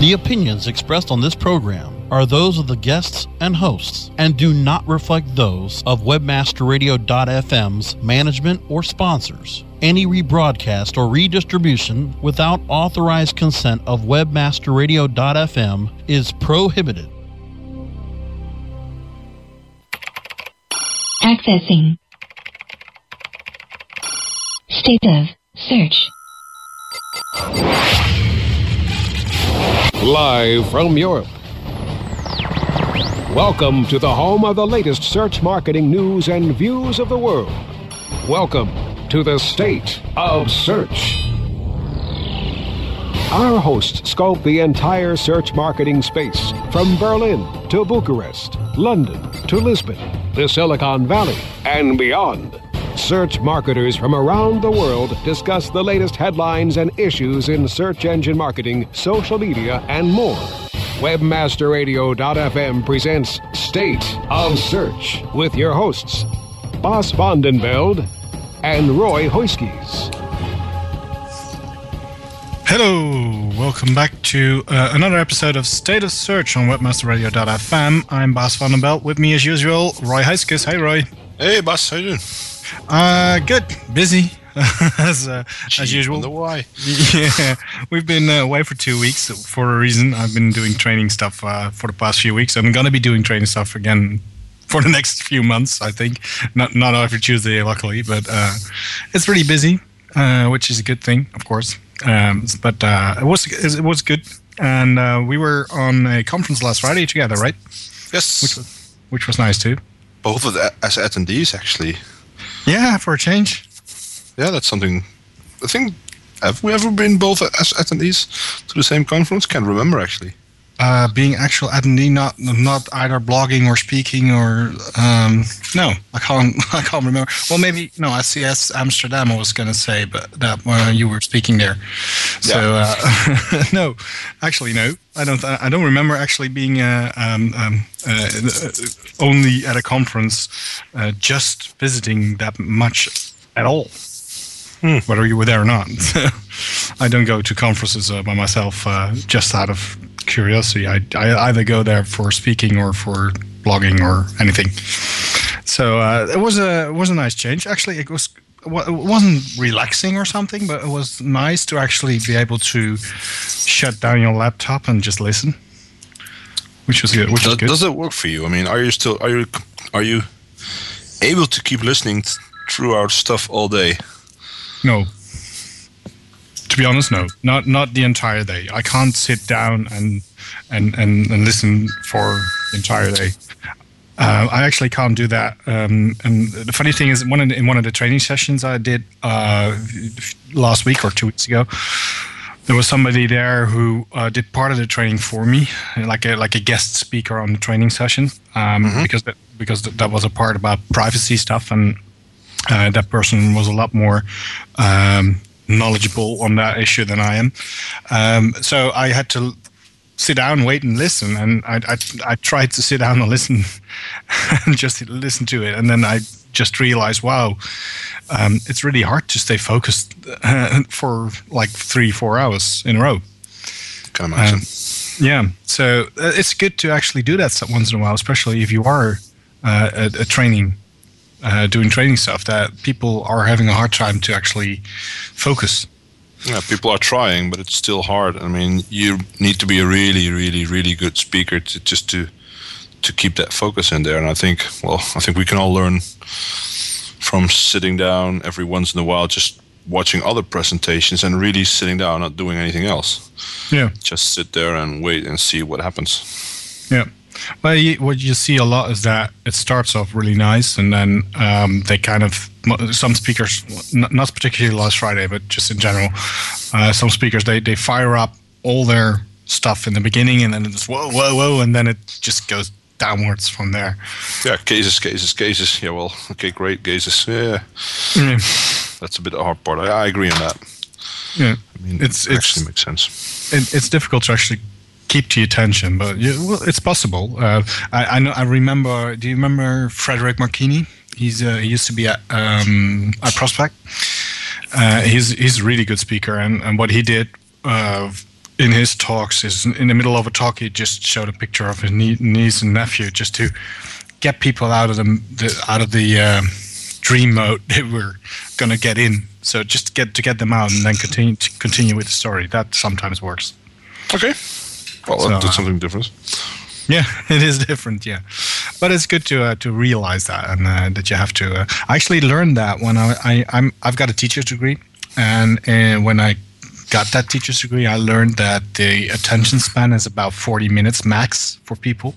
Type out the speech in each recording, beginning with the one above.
The opinions expressed on this program are those of the guests and hosts and do not reflect those of webmasterradio.fm's management or sponsors. Any rebroadcast or redistribution without authorized consent of webmasterradio.fm is prohibited. Accessing. State of search. Live from Europe. Welcome to the home of the latest search marketing news and views of the world. Welcome to the State of Search. Our hosts scope the entire search marketing space from Berlin to Bucharest, London to Lisbon, the Silicon Valley, and beyond. Search marketers from around the world discuss the latest headlines and issues in search engine marketing, social media, and more. Webmasterradio.fm presents State of Search with your hosts, Bas van den Beld and Roy Huiskes. Hello, welcome back to uh, another episode of State of Search on WebmasterRadio.fm. I'm Bas van den Beld. With me, as usual, Roy Huiskes. Hey, Roy. Hey, Bas. How you doing? Uh, good. Busy. as uh, as usual. Why? yeah, we've been uh, away for two weeks for a reason. I've been doing training stuff uh, for the past few weeks. I'm gonna be doing training stuff again for the next few months. I think not not every Tuesday, luckily, but uh, it's really busy, uh, which is a good thing, of course. Um, but uh, it was it was good, and uh, we were on a conference last Friday together, right? Yes. Which was which was nice too. Both of the, as attendees, actually. Yeah, for a change. Yeah, that's something. I think. Have we ever been both as attendees to the same conference? Can't remember actually. Uh, being actual attendee, not not either blogging or speaking or um, no, I can't I can't remember. Well, maybe no, i SES Amsterdam I was gonna say, but that uh, you were speaking there. So uh, no, actually no, I don't I don't remember actually being uh, um, um, uh, only at a conference, uh, just visiting that much at all. Whether you were there or not, I don't go to conferences uh, by myself uh, just out of curiosity. I, I either go there for speaking or for blogging or anything. So uh, it was a it was a nice change. Actually, it was it wasn't relaxing or something, but it was nice to actually be able to shut down your laptop and just listen, which was good. Which Does, was good. does it work for you? I mean, are you still are you are you able to keep listening th- through our stuff all day? No. To be honest, no. Not not the entire day. I can't sit down and and and, and listen for the entire day. Uh, I actually can't do that. Um, and the funny thing is, one the, in one of the training sessions I did uh, last week or two weeks ago, there was somebody there who uh, did part of the training for me, like a like a guest speaker on the training session, um, because that, because that was a part about privacy stuff, and uh, that person was a lot more um, knowledgeable on that issue than I am. Um, so I had to sit down, wait, and listen. And I, I, I tried to sit down and listen, and just listen to it. And then I just realized, wow, um, it's really hard to stay focused uh, for like three, four hours in a row. Can imagine. Um, Yeah, so uh, it's good to actually do that once in a while, especially if you are uh, a, a training, uh, doing training stuff. That people are having a hard time to actually focus. yeah, people are trying, but it's still hard. I mean, you need to be a really, really, really good speaker to just to to keep that focus in there. And I think, well, I think we can all learn from sitting down every once in a while, just watching other presentations and really sitting down, not doing anything else. Yeah, Just sit there and wait and see what happens. yeah. Well, what you see a lot is that it starts off really nice, and then um, they kind of some speakers, not particularly last Friday, but just in general, uh, some speakers they they fire up all their stuff in the beginning, and then it's whoa, whoa, whoa, and then it just goes downwards from there. Yeah, cases, cases, cases. Yeah, well, okay, great cases. Yeah, Yeah. that's a bit the hard part. I, I agree on that. Yeah. I mean, It's- it actually it's- makes sense. it, it's difficult to actually keep your attention, but well, it's possible. Uh, I, I know. I remember. Do you remember Fredrick Marckini? He's uh, he used to be at um, at iProspect. Uh, he's he's a really good speaker, and, and what he did. Uh, in his talks is in the middle of a talk he just showed a picture of his nie- niece and nephew just to get people out of the, the out of the um, dream mode they were gonna get in. So just get to get them out and then continue continue with the story. That sometimes works. Okay. Well, So, that's uh, something different. Yeah, it is different. Yeah, but it's good to uh, to realize that and uh, that you have to. Uh, I actually learned that when I, I I'm I've got a teacher's degree, and uh, when I got that teacher's degree, I learned that the attention span is about 40 minutes max for people.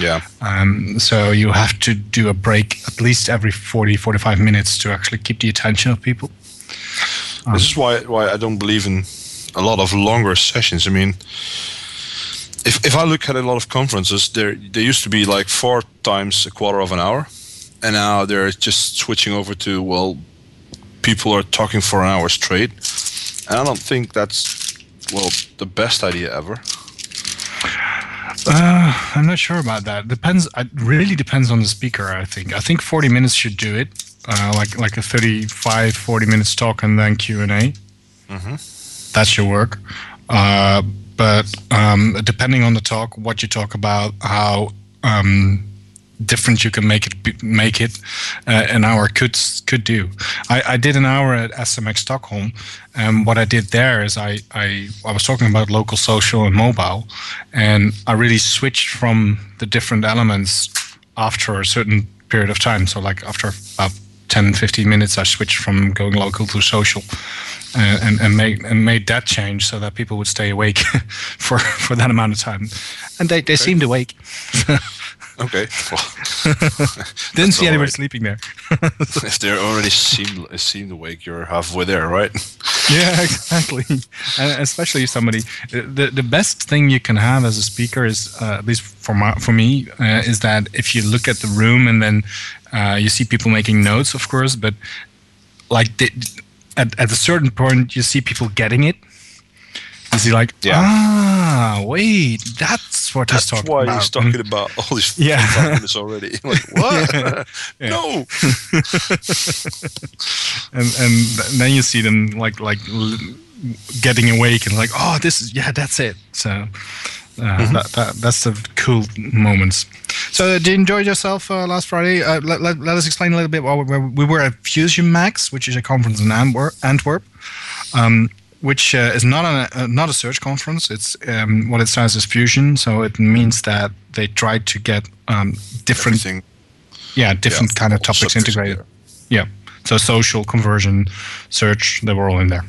Yeah. Um, so you have to do a break at least every 40 45 minutes to actually keep the attention of people. This is why why I don't believe in a lot of longer sessions. I mean, if if I look at a lot of conferences, there there used to be like four times a quarter of an hour, and now they're just switching over to well, people are talking for an hour straight, and I don't think that's well the best idea ever. Uh, I'm not sure about that. Depends. It really depends on the speaker. I think. I think 40 minutes should do it. Uh, like like a 35, 40 minutes talk and then Q and A. That should work. Uh, but um, depending on the talk, what you talk about, how um, different you can make it make it, uh, an hour could could do. I, I did an hour at SMX Stockholm, and what I did there is I, I I was talking about local, social, and mobile, and I really switched from the different elements after a certain period of time. So like after about 10, 15 minutes, I switched from going local to social, and and made and made that change so that people would stay awake for for that amount of time, and they they seemed awake. Okay. Well, Didn't see anybody right. sleeping there. if they're already seemed seemed awake, you're halfway there, right? yeah, exactly. And especially somebody. The the best thing you can have as a speaker is, uh, at least for my, for me, uh, is that if you look at the room and then uh, you see people making notes, of course, but like the, at at a certain point you see people getting it. You see, like, Yeah. ah, wait, that's what That's he's talking why about. he's talking about all these Yeah. already. Like what? Yeah. No. and and then you see them like like getting awake and like oh this is yeah that's it so uh, that, that that's the cool moments. So did you enjoy yourself uh, last friday? Uh, let, let, let us explain a little bit we were, we were at fusion max which is a conference in antwerp, antwerp um, which uh, is not a uh, not a search conference. It's um, what it says is fusion, so it means that they try to get um, different Everything. yeah different Yeah, kind of topics integrated. there. yeah. So social conversion search they were all in there.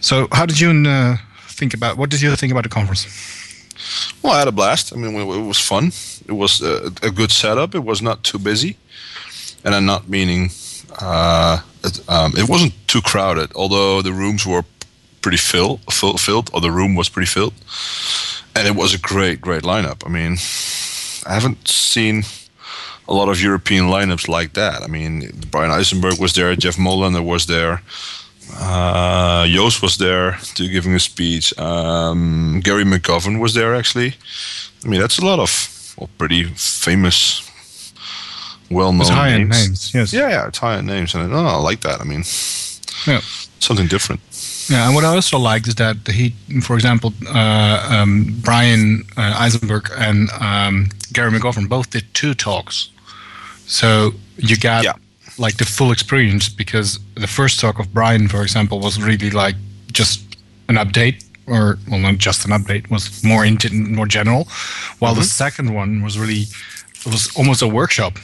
So how did you uh, think about what did you think about the conference Well, I had a blast. I mean, it was fun. It was a, a good setup. It was not too busy, and I'm not meaning uh, it, um, it wasn't too crowded. Although the rooms were pretty fill, fill, filled, or the room was pretty filled, and it was a great, great lineup. I mean, I haven't seen a lot of European lineups like that. I mean, Bryan Eisenberg was there, Jeff Molander was there. Uh, Joost was there to giving a speech. Um, Gerry McGovern was there actually. I mean, that's a lot of well, pretty famous, well-known names. names, yes. Yeah, yeah, it's high-end names, and oh, I like that. I mean, yeah something different. yeah and what i also liked is that he for example uh, um, bryan uh, eisenberg and um, gerry mcgovern both did two talks so you got Yeah. Like the full experience because the first talk of bryan for example was really like just an update or well not just an update was more into more general while the mm-hmm. second one was really it was almost a workshop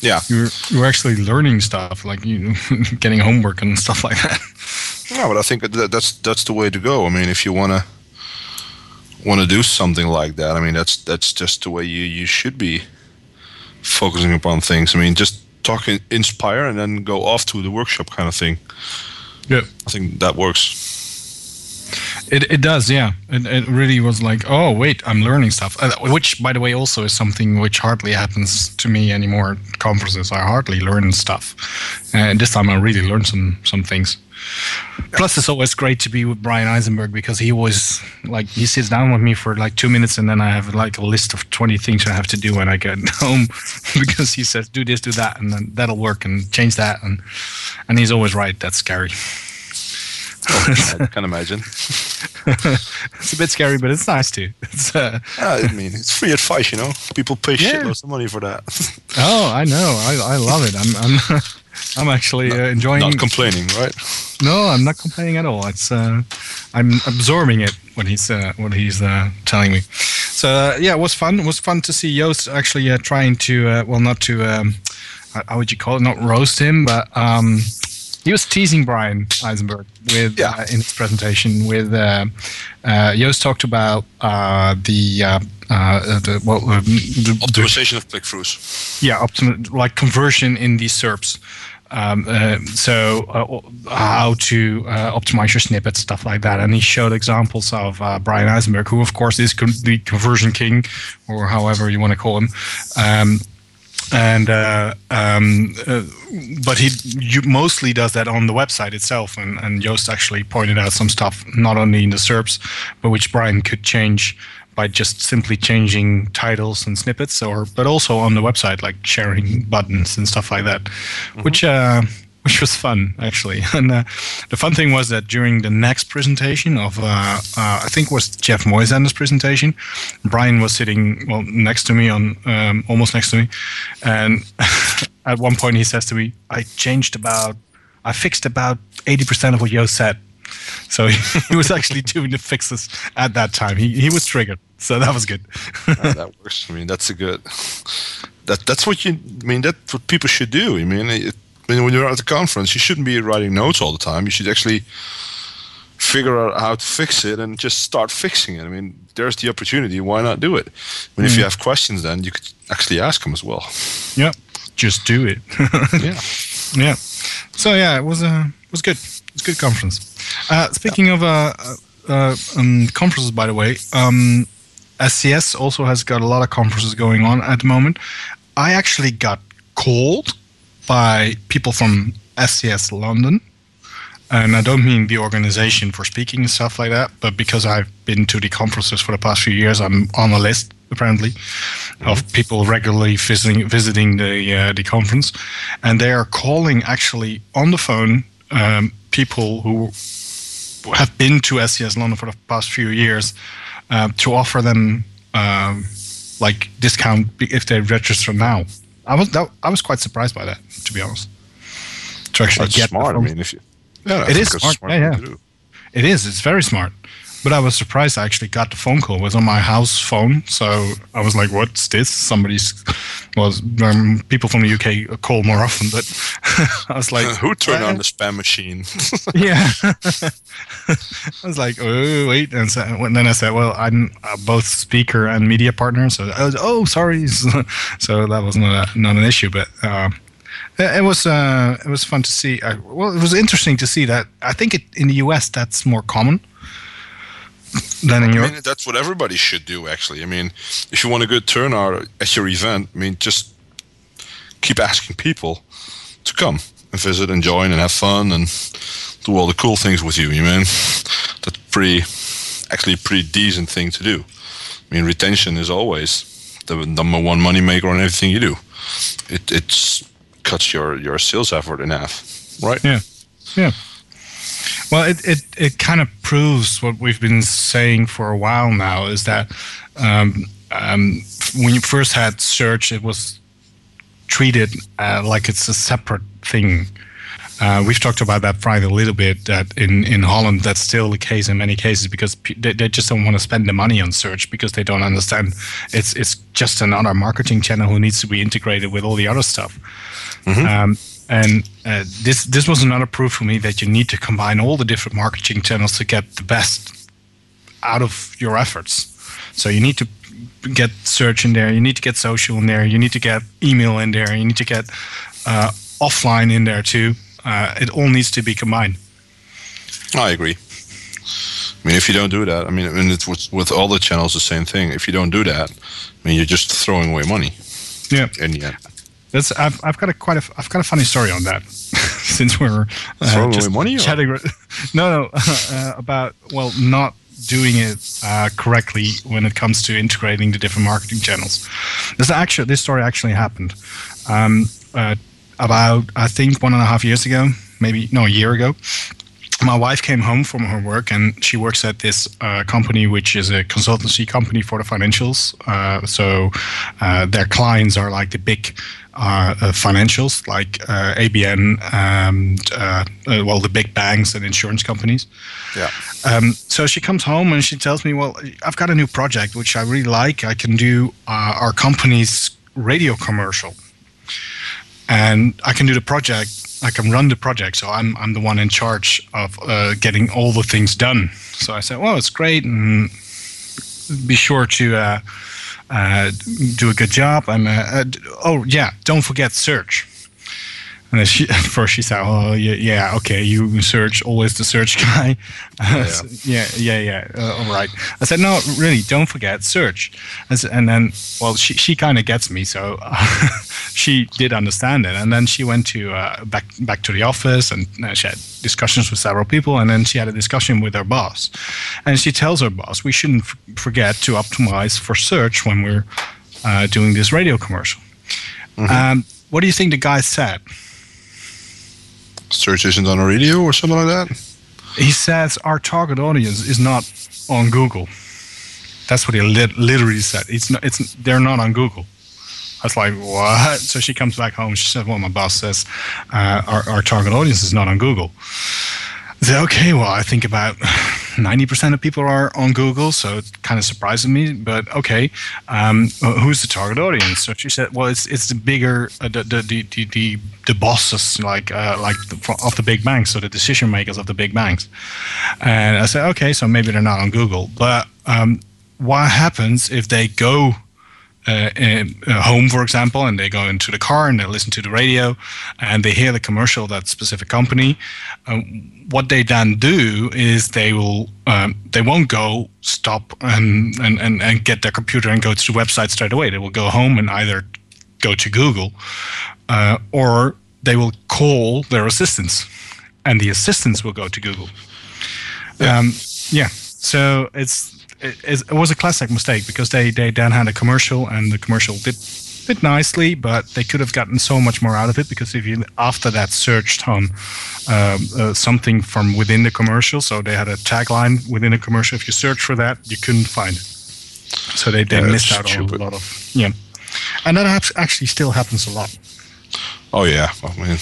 Yeah, you're you're actually learning stuff like you getting homework and stuff like that yeah, but I think that that's that's the way to go. I mean, if you wanna want to do something like that, I mean, that's that's just the way you you should be focusing upon things. I mean, just talk, in- inspire, and then go off to the workshop kind of thing. yeah I think that works. It, it does, yeah. It, it really was like, oh, wait, I'm learning stuff. Uh, which, by the way, also is something which hardly happens to me anymore at conferences. I hardly learn stuff. And this time I really learned some, some things. Plus, it's always great to be with Bryan Eisenberg because he always, like, he sits down with me for like two minutes and then I have like a list of 20 things I have to do when I get home because he says, do this, do that, and then that'll work and change that. And, and he's always right. That's scary. I can imagine. it's a bit scary, but it's nice too. It's, uh, I mean, it's free advice, you know. People pay Yeah. shitloads of money for that. oh, I know. I, I love it. I'm I'm I'm actually uh, enjoying. Not complaining, right? no, I'm not complaining at all. It's uh, I'm absorbing it when he's uh, what he's uh, telling me. So uh, yeah, it was fun. It was fun to see Joost actually uh, trying to uh, well, not to um, how how would you call it? Not roast him, but um, he was teasing Bryan Eisenberg with Yeah. uh, in his presentation. With uh, uh, Joost talked about uh, the. Uh, uh, the, well, uh, the, the Optimization of click-throughs. yeah, optim- like conversion in these SERPs. Um, uh, so uh, how to uh, optimize your snippets, stuff like that. And he showed examples of uh, Bryan Eisenberg, who of course is con- the conversion king, or however you want to call him. Um, and uh, um, uh, but he you mostly does that on the website itself. And, and Joost actually pointed out some stuff not only in the SERPs, but which Bryan could change by just simply changing titles and snippets, or but also on the website, like sharing buttons and stuff like that, which uh, which was fun actually. And uh, the fun thing was that during the next presentation of uh, uh, I think it was Jeff Molander's presentation, Bryan was sitting well next to me on um, almost next to me, and at one point he says to me, "I changed about, I fixed about eighty percent of what Yo said." So he, he was actually doing the fixes at that time. He he was triggered, so that was good. Yeah, that works. I mean, that's a good. That that's what you. I mean, that's what people should do. I mean, it, I mean, when you're at the conference, you shouldn't be writing notes all the time. You should actually figure out how to fix it and just start fixing it. I mean, there's the opportunity. Why not do it? I mean, if you have questions, then you could actually ask them as well. yeah, just do it. Yeah. yeah. So yeah, it was a it was good. It was a good conference. Uh, speaking of uh, uh, um, conferences, by the way, um, SES also has got a lot of conferences going on at the moment. I actually got called by people from SES London. And I don't mean the organization for speaking and stuff like that, but because I've been to the conferences for the past few years, I'm on a list apparently of people regularly visiting visiting the uh, the conference, and they are calling actually on the phone um, people who have been to SES London for the past few years uh, to offer them um, like discount if they register now. I was that, I was quite surprised by that, to be honest. To actually That's get smart. I mean, if you. Yeah, It is smart. smart Yeah, yeah. It is. It's very smart. But I was surprised I actually got the phone call. It was on my house phone. So I was like, what's this? Somebody's. Well, um, people from the UK call more often, but I was like, Who turned on the spam machine? Yeah. I was like, oh, wait. And, so, and then I said, well, I'm uh, both speaker and media partner. So I was, oh, sorry. so that was not, a, not an issue. But uh, it it was uh, it was fun to see. Uh, well, it was interesting to see that. I think it, in the US that's more common than in I mean, that's what everybody should do, actually. I mean, if you want a good turnout at your event, I mean, just keep asking people to come and visit and join and have fun and do all the cool things with you. You mean that's pretty, actually, a pretty decent thing to do. I mean, retention is always the number one moneymaker on everything you do. It it's cuts your your sales effort in half, right? Yeah, yeah. Well, it it, it kind of proves what we've been saying for a while now is that um, um, when you first had search, it was treated uh, like it's a separate thing. Uh, we've talked about that Friday a little bit. That in, in Holland, that's still the case in many cases because pe- they, they just don't want to spend the money on search because they don't understand it's it's just another marketing channel who needs to be integrated with all the other stuff. Um, and uh, this this was another proof for me that you need to combine all the different marketing channels to get the best out of your efforts. So you need to get search in there, you need to get social in there, you need to get email in there, you need to get uh, offline in there too. Uh, it all needs to be combined. I agree. I mean, if you don't do that, I mean, I mean it's with, with all the channels the same thing. If you don't do that, I mean, you're just throwing away money Yeah, in the end. That's I've, I've got a quite a I've got a funny story on that. Since we're uh, just money, or- no, no, uh, about well, not doing it uh, correctly when it comes to integrating the different marketing channels. This actually, this story actually happened um, uh, about I think one and a half years ago, maybe no, a year ago. My wife came home from her work and she works at this uh, company which is a consultancy company for the financials. Uh, so uh, their clients are like the big uh, uh, financials like uh, abn and well the big banks and insurance companies. Yeah. um, so she comes home and she tells me well i've got a new project which i really like. I can do our company's radio commercial and i can do the project I can run the project, so I'm I'm the one in charge of uh, getting all the things done. So I said, well, it's great, and be sure to uh, uh, do a good job. I'm uh, oh yeah, don't forget search. And she, at first she said, "Oh yeah, yeah, okay, you search, always the search guy." Yeah, yeah, yeah, yeah. Uh, all right. I said, "No, really, don't forget search." Said, and then, well, she she kind of gets me, so uh, she did understand it. And then she went to uh, back back to the office, and uh, she had discussions with several people, and then she had a discussion with her boss, and she tells her boss, "We shouldn't f- forget to optimize for search when we're uh, doing this radio commercial." Um, what do you think the guy said? Search isn't on a radio or something like that. he says our target audience is not on Google. That's what he lit- literally said. It's not. It's they're not on Google. I was like, what? So she comes back home. She said, well, my boss says uh, our, our target audience is not on Google. I said, okay, well, I think about 90% of people are on Google, so it kind of surprises me. But okay, um, who's the target audience? So she said, well, it's it's the bigger uh, the, the, the the the bosses like uh, like the, of the big banks, so the decision makers of the big banks. And I said, okay, so maybe they're not on Google, but um, what happens if they go uh, in, uh, home, for example, and they go into the car and they listen to the radio and they hear the commercial of that specific company. Um, what they then do is they will um, they won't go stop and, and, and, and get their computer and go to the website straight away. They will go home and either go to Google uh, or they will call their assistants, and the assistants will go to Google. Yeah. Um, yeah. So it's it, it, was a classic mistake because they, they then had a commercial and the commercial did did nicely, but they could have gotten so much more out of it because if you after that searched on um, uh, something from within the commercial, so they had a tagline within a commercial. If you search for that, you couldn't find it. So they, they yeah, missed out on a lot of yeah, and that actually still happens a lot. Oh yeah, I mean,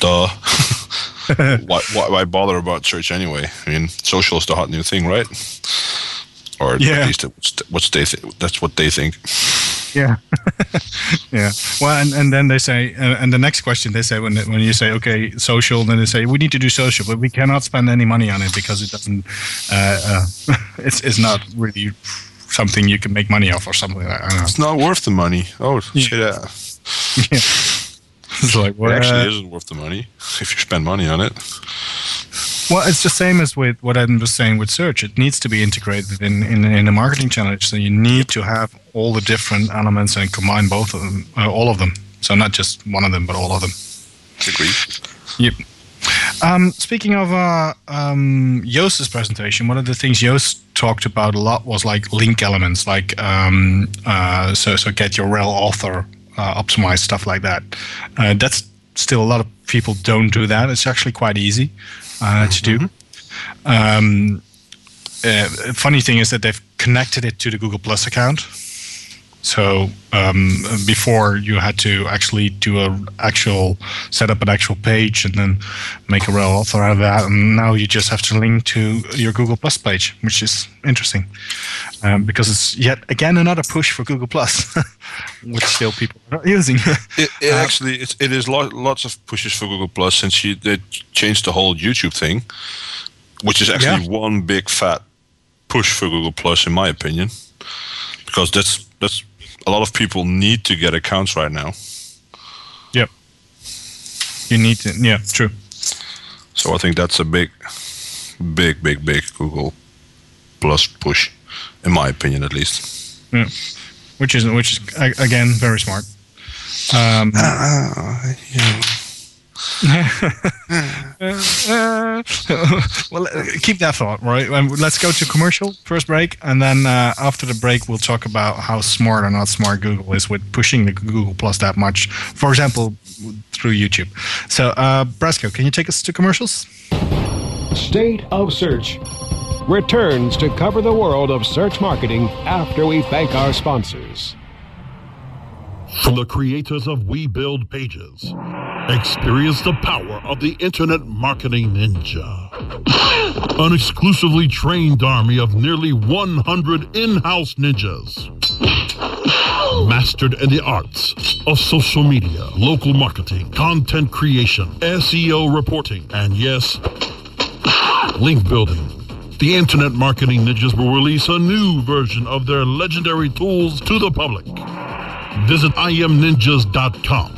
duh. why, why, why bother about search anyway? I mean, social is the hot new thing, right? Or yeah. at least what's they th- that's what they think. Yeah, yeah. Well, and, and then they say, uh, and the next question they say when when you say okay, social, then they say we need to do social, but we cannot spend any money on it because it doesn't, uh, uh, it's it's not really something you can make money off or something like that. It's not worth the money. Oh yeah. shit! Uh. yeah. It's like what? It actually isn't worth the money if you spend money on it. Well, it's the same as with what I was saying with search. It needs to be integrated in, in, in a marketing channel. So you need to have all the different elements and combine both of them, uh, all of them. So not just one of them, but all of them. Agreed. Yep. Um, speaking of uh, um, Joost's presentation, one of the things Joost talked about a lot was like link elements, like um, uh, so so get your rel author uh, optimized stuff like that. Uh, that's still a lot of people don't do that. It's actually quite easy uh, to do. Mm-hmm. Um, uh, funny thing is that they've connected it to the Google Plus account. So um, before you had to actually do a actual set up an actual page and then make a rel author out of that, and now you just have to link to your Google Plus page, which is interesting um, because it's yet again another push for Google Plus, which still people are not using. it, it uh, actually it's, it is lo- lots of pushes for Google Plus since you, they changed the whole YouTube thing, which is actually yeah. one big fat push for Google Plus in my opinion, because that's that's a lot of people need to get accounts right now. Yep. You need to. Yeah, true. So I think that's a big, big, big, big Google Plus push, in my opinion, at least. Yeah. Which is which is again very smart. Um, uh, yeah. well, keep that thought, right? Um, let's go to commercial first break, and then uh, after the break, we'll talk about how smart or not smart Google is with pushing the Google Plus that much. For example, through YouTube. So, uh, Brasco, can you take us to commercials? State of Search returns to cover the world of search marketing after we thank our sponsors. From the creators of We Build Pages, experience the power of the Internet Marketing Ninja. An exclusively trained army of nearly 100 in house ninjas. Mastered in the arts of social media, local marketing, content creation, SEO reporting, and yes, link building. The Internet Marketing Ninjas will release a new version of their legendary tools to the public. Visit imninjas.com.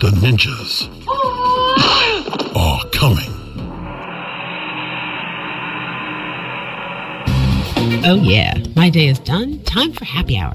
The ninjas are coming. Oh, yeah. My day is done. Time for happy hour.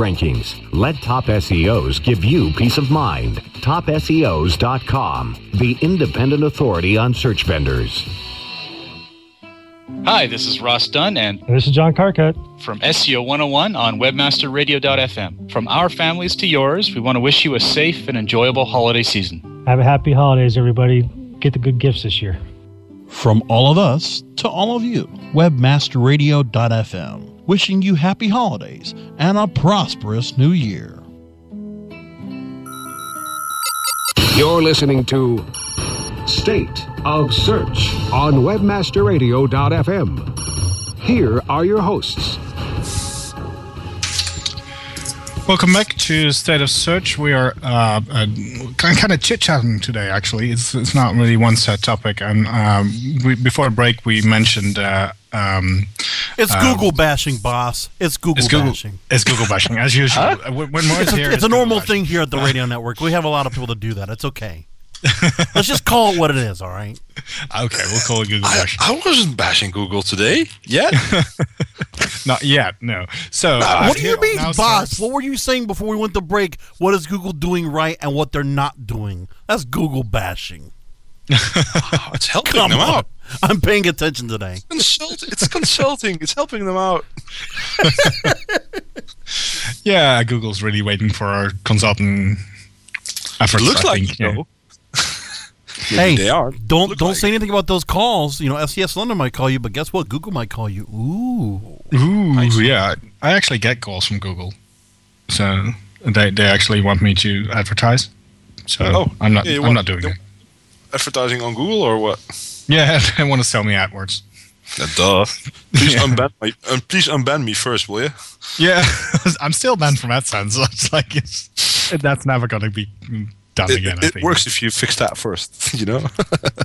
rankings. Let Top SEOs give you peace of mind. TopSEOs.com, the independent authority on search vendors. Hi, this is Ross Dunn and this is John Carcutt from SEO 101 on webmasterradio.fm. From our families to yours, we want to wish you a safe and enjoyable holiday season. Have a happy holidays, everybody. Get the good gifts this year. From all of us to all of you, webmasterradio.fm, wishing you happy holidays and a prosperous new year. You're listening to State of Search on webmasterradio.fm. Here are your hosts. Welcome back to State of Search. We are uh, uh, kind of chit chatting today. Actually, it's it's not really one set topic. And um, we, before break, we mentioned uh, um, it's Google bashing, boss. It's Google, it's Google bashing. It's Google bashing as usual. huh? When more it's, here, a, it's a normal thing here at the radio network. We have a lot of people that do that. It's okay. Let's just call it what it is, all right? Okay, we'll call it Google I, bashing. I wasn't bashing Google today yet. Not yet, no. So, uh, what do you mean, boss? Starts. What were you saying before we went to break? What is Google doing right and what they're not doing? That's Google bashing. Oh, it's helping Come them on. out. I'm paying attention today. It's, consult- it's consulting. It's helping them out. yeah, Google's really waiting for our consultant efforts. It looks I like think, you know. hey, they are. Don't Look don't like say anything about those calls. You know, SES London might call you, but guess what? Google might call you. Ooh. Ooh, yeah. I actually get calls from Google, so they they actually want me to advertise. So Oh, I'm not yeah, you I'm want- not doing it. Advertising on Google or what? Yeah, they want to sell me AdWords. Yeah, duh. Please Yeah. unban my, um, please unban me first, will you? Yeah, I'm still banned from AdSense. So it's like it's, that's never going to be done It, again. I it works if you fix that first, you know?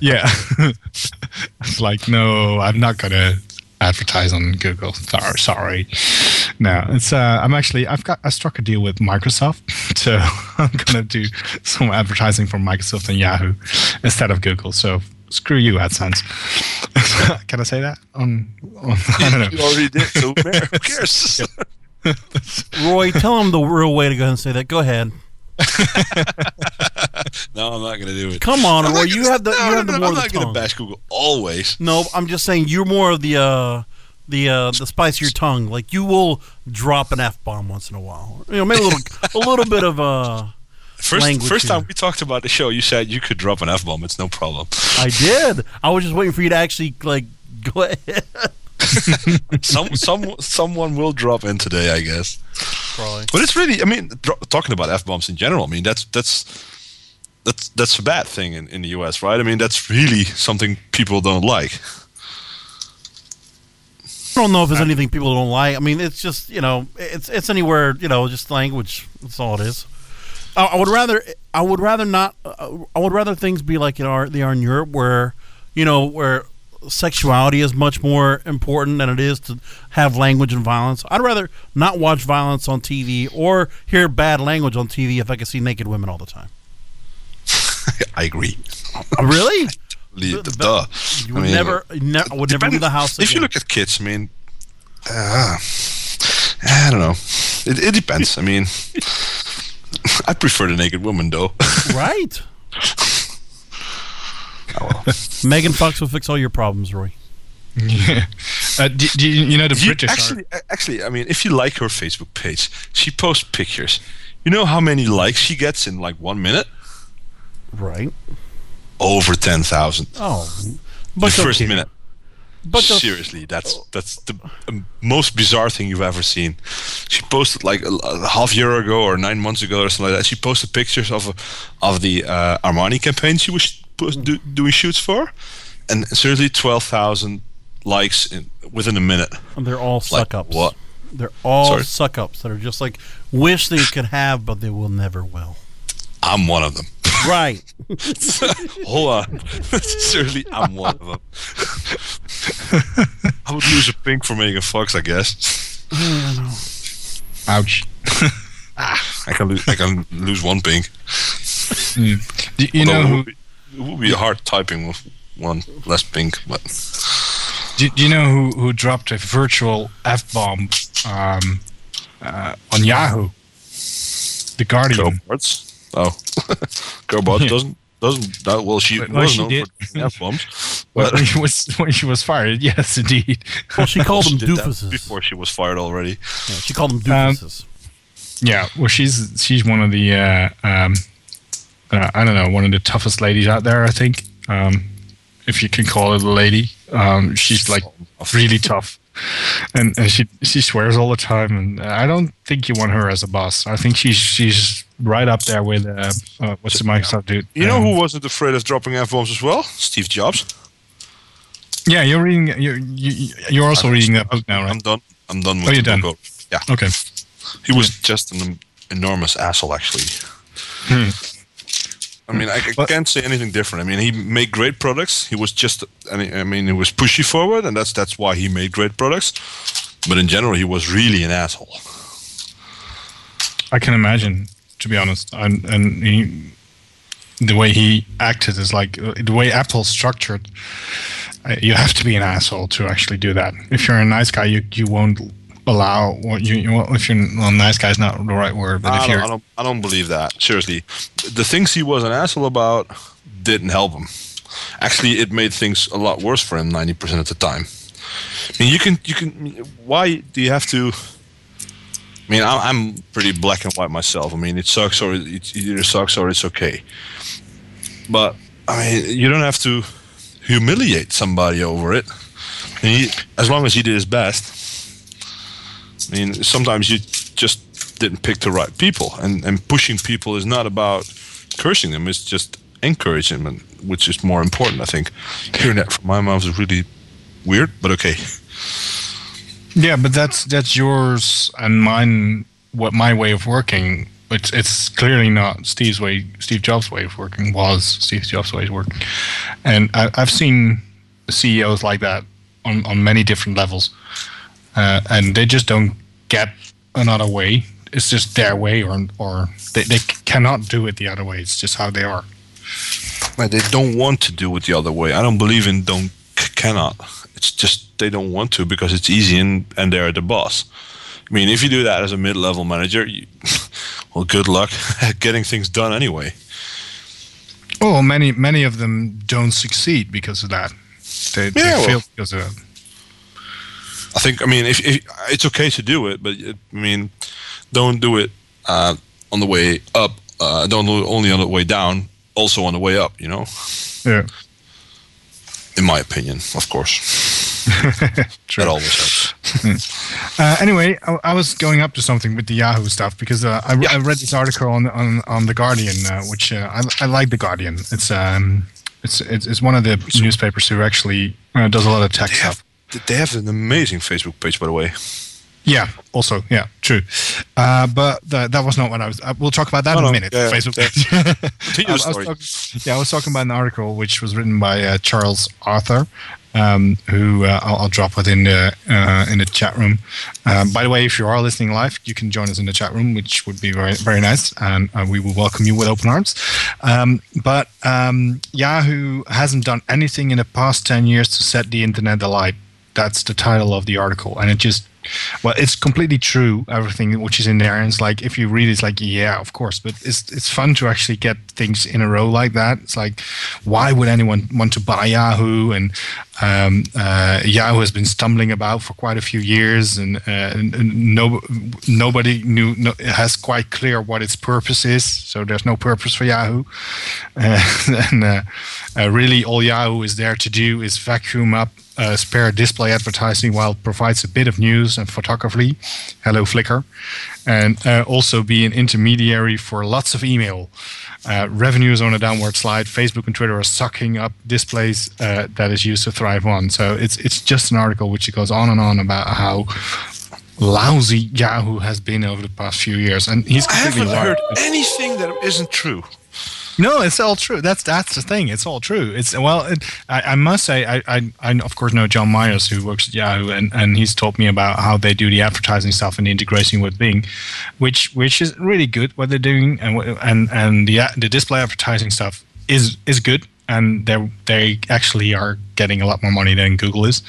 Yeah, it's like no, I'm not going to advertise on Google. Sorry, sorry. No, it's uh, I'm actually I've got I struck a deal with Microsoft, so I'm going to do some advertising for Microsoft and Yahoo instead of Google. So screw you, AdSense. Can I say that? On, on I don't know. you already did, so who cares? Roy, tell him the real way to go ahead and say that. Go ahead. no, I'm not going to do it. Come on, I'm Roy. You have the no, you no, have the no, more I'm not going to bash Google always. No, I'm just saying you're more of the uh the uh the spicier tongue. Like you will drop an f bomb once in a while. You know, maybe a little a little bit of uh First, language first here. time we talked about the show, you said you could drop an f bomb. It's no problem. I did. I was just waiting for you to actually like go ahead. some some someone will drop in today, I guess. Probably. But it's really, I mean, dro- talking about f bombs in general. I mean, that's that's that's that's a bad thing in, in the U.S., right? I mean, that's really something people don't like. I don't know if there's anything people don't like. I mean, it's just you know, it's it's anywhere you know, just language. That's all it is. I, I would rather I would rather not. Uh, I would rather things be like you know they are in Europe, where you know where sexuality is much more important than it is to have language and violence. I'd rather not watch violence on TV or hear bad language on TV if I could see naked women all the time. I agree. really? The, duh. You would never, ne- would never leave the house. If you look at kids, I mean, uh, I don't know. It, it depends. I mean, I prefer the naked woman, though. right. Oh, well. Megan Fox will fix all your problems, Roy. Yeah. Uh, do, do you, you know the You- British actually, a- actually, I mean, if you like her Facebook page, she posts pictures. You know how many likes she gets in like one minute? Right. Over ten thousand. Oh, The but first okay. minute. But the- seriously, that's that's the um, most bizarre thing you've ever seen. She posted like a, a half year ago or nine months ago or something like that. She posted pictures of of the uh, Armani campaign she was post- do, doing shoots for, and seriously, twelve thousand likes in, within a minute. And they're all Like, suck ups. what? They're all Sorry. suck ups that are just like wish they could have, but they will never will. I'm one of them. Right. Hold on. Seriously, I'm one of them. I would lose a pink for Megan Fox, I guess. Ouch. ah, I can lose. I can lose one pink. Do you know who? It would, be, it hard typing with one less pink, but Do, do you know who, who dropped a virtual f bomb um, uh, on Yahoo? The Guardian. Carol Bartz. Oh, Carol Bartz Yeah. doesn't doesn't that well. She Well, was she known did. for f bombs, When she was when she was fired, yes, indeed. Well, she called them did that doofuses. before she was fired already. Yeah, she called them Um, doofuses. Yeah, well, she's she's one of the uh, um, uh, I don't know, one of the toughest ladies out there. I think, um, if you can call it a lady. Um, she's like really tough, and, and she she swears all the time. And I don't think you want her as a boss. I think she's she's right up there with uh, uh, what's the Microsoft dude? You know Um, who wasn't afraid of dropping f bombs as well? Steve Jobs. Yeah, you're reading. You're you, you're also reading that book now, right? I'm done. I'm done with Oh, you're the done. book. Yeah. Okay. He was just an enormous asshole, actually. Hmm. I mean, I, I can't say anything different. I mean, he made great products. He was just, I mean, he was pushy forward, and that's that's why he made great products. But in general, he was really an asshole. I can imagine, to be honest, and and he, the way he acted is like the way Apple's structured. uh, You have to be an asshole to actually do that. If you're a nice guy, you you won't allow what you, you if you're well, nice guy is not the right word, but I if don't, you're I don't, I don't believe that. Seriously, the things he was an asshole about didn't help him. Actually, it made things a lot worse for him ninety percent of the time. I mean, you can, you can. Why do you have to? I mean, I'm, I'm pretty black and white myself. I mean, it sucks or it, it either sucks or it's okay. But I mean, you don't have to humiliate somebody over it. He, as long as he did his best. I mean, sometimes you just didn't pick the right people, and and pushing people is not about cursing them. It's just encouraging them, which is more important. I think hearing that from my mouth is really weird, but okay. yeah, but that's that's yours and mine. What my way of working. It's it's clearly not Steve's way. Steve Jobs' way of working was Steve Jobs' way of working, and I, I've seen CEOs like that on on many different levels, uh, and they just don't get another way. It's just their way, or or they, they cannot do it the other way. It's just how they are. They don't want to do it the other way. I don't believe in don't cannot. It's just they don't want to because it's easy and and they're the boss. I mean, if you do that as a mid-level manager, you, well, good luck getting things done anyway. Oh, many many of them don't succeed because of that. They, they well- fail because of that. I think. I mean, if, if it's okay to do it, but it, I mean, don't do it uh, on the way up. Uh, don't do it only on the way down. Also on the way up. You know, Yeah. in my opinion, of course. That always helps. Uh, anyway, I, I was going up to something with the Yahoo stuff because uh, I, I read this article on on, on the Guardian, uh, which uh, I, I like the Guardian. It's um it's it's, it's one of the newspapers who actually uh, does a lot of tech stuff. They have an amazing Facebook page, by the way. Yeah, also, yeah, true. Uh, but the, that was not what I was. Uh, we'll talk about that No, in a minute. yeah, Facebook. yeah. Continue I- I was talk- yeah, I was talking about an article which was written by uh, Charles Arthur, um, who uh, I'll, I'll drop within the uh, in the chat room. Um, by the way, if you are listening live, you can join us in the chat room, which would be very very nice, and uh, we will welcome you with open arms. Um, but um, Yahoo hasn't done anything in the past ten years to set the internet alight. That's the title of the article, and it just well, it's completely true. Everything which is in there, and it's like if you read, it, it's like yeah, of course. But it's it's fun to actually get things in a row like that. It's like why would anyone want to buy Yahoo? And um, uh, Yahoo has been stumbling about for quite a few years, and, uh, and, and no nobody knew no, has quite clear what its purpose is. So there's no purpose for Yahoo, uh, and uh, really all Yahoo is there to do is vacuum up uh, spare display advertising while it provides a bit of news and photography. Hello, Flickr. And uh, also be an intermediary for lots of email. Uh, revenue is on a downward slide. Facebook and Twitter are sucking up displays uh, that is used to thrive on. So it's it's just an article which goes on and on about how lousy Yahoo has been over the past few years. And he's I haven't heard anything that isn't true. No, it's all true. That's that's the thing. It's all true. It's well, it, I, I must say, I, I I of course know John Myers who works at Yahoo, and, and he's told me about how they do the advertising stuff and the integration with Bing, which which is really good what they're doing, and and and the the display advertising stuff is is good, and they they actually are getting a lot more money than Google is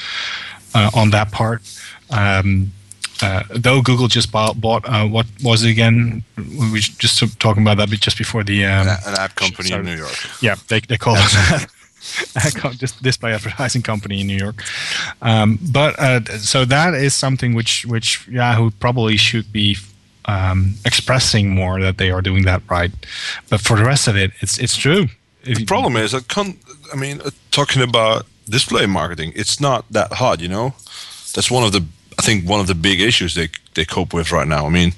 uh, on that part. Um, uh, though Google just bought, bought uh, what was it again? We were just talking about that just before the um, An app company in New York. yeah, they, they call it just display advertising company in New York. Um, but uh, so that is something which which Yahoo probably should be um, expressing more that they are doing that right. But for the rest of it, it's it's true. The problem is that con- I mean, uh, talking about display marketing, it's not that hard, you know. That's one of the I think one of the big issues they they cope with right now. I mean,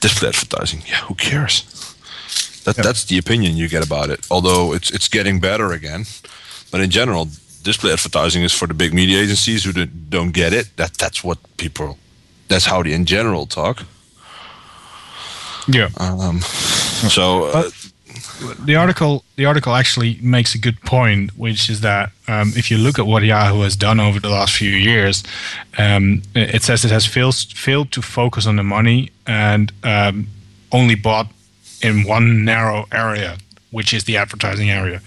display advertising, yeah, who cares? That that's the opinion you get about it. Although it's it's getting better again, but in general, display advertising is for the big media agencies who don't, don't get it. That that's what people. That's how they in general talk. Yeah. Um, so uh, the article the article actually makes a good point, which is that um, if you look at what Yahoo has done over the last few years, um, it says it has failed failed to focus on the money and um, only bought in one narrow area, which is the advertising area,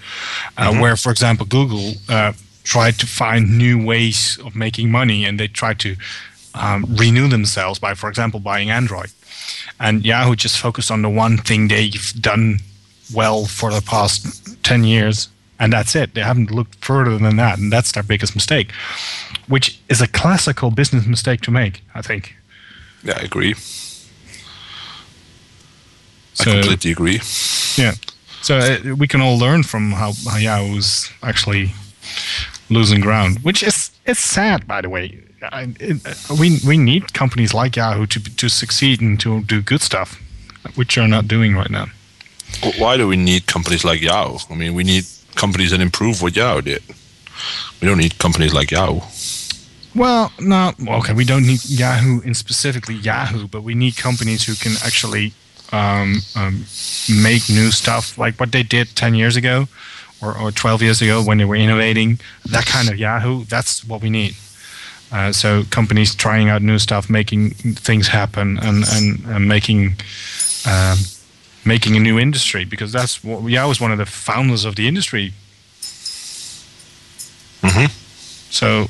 uh, where, for example, Google uh, tried to find new ways of making money, and they tried to um, renew themselves by, for example, buying Android. And Yahoo just focused on the one thing they've done well for the past 10 years, and that's it. They haven't looked further than that, and that's their biggest mistake, which is a classical business mistake to make, I think. yeah, I agree. So- I completely agree. Yeah. So uh, we can all learn from how, how Yahoo's actually losing ground, which is it's sad, by the way. I, it, we we need companies like Yahoo to to succeed and to do good stuff, which are not doing right now. Wh- Why do we need companies like Yahoo? I mean, we need companies that improve what Yahoo did. We don't need companies like Yahoo. Well, no, okay, we don't need Yahoo and specifically Yahoo, but we need companies who can actually um, um, make new stuff like what they did 10 years ago or, or 12 years ago when they were innovating. That kind of Yahoo, that's what we need. Uh, so companies trying out new stuff, making things happen, and and, and making um, making a new industry because that's what Yahoo was one of the founders of the industry. Mm-hmm. So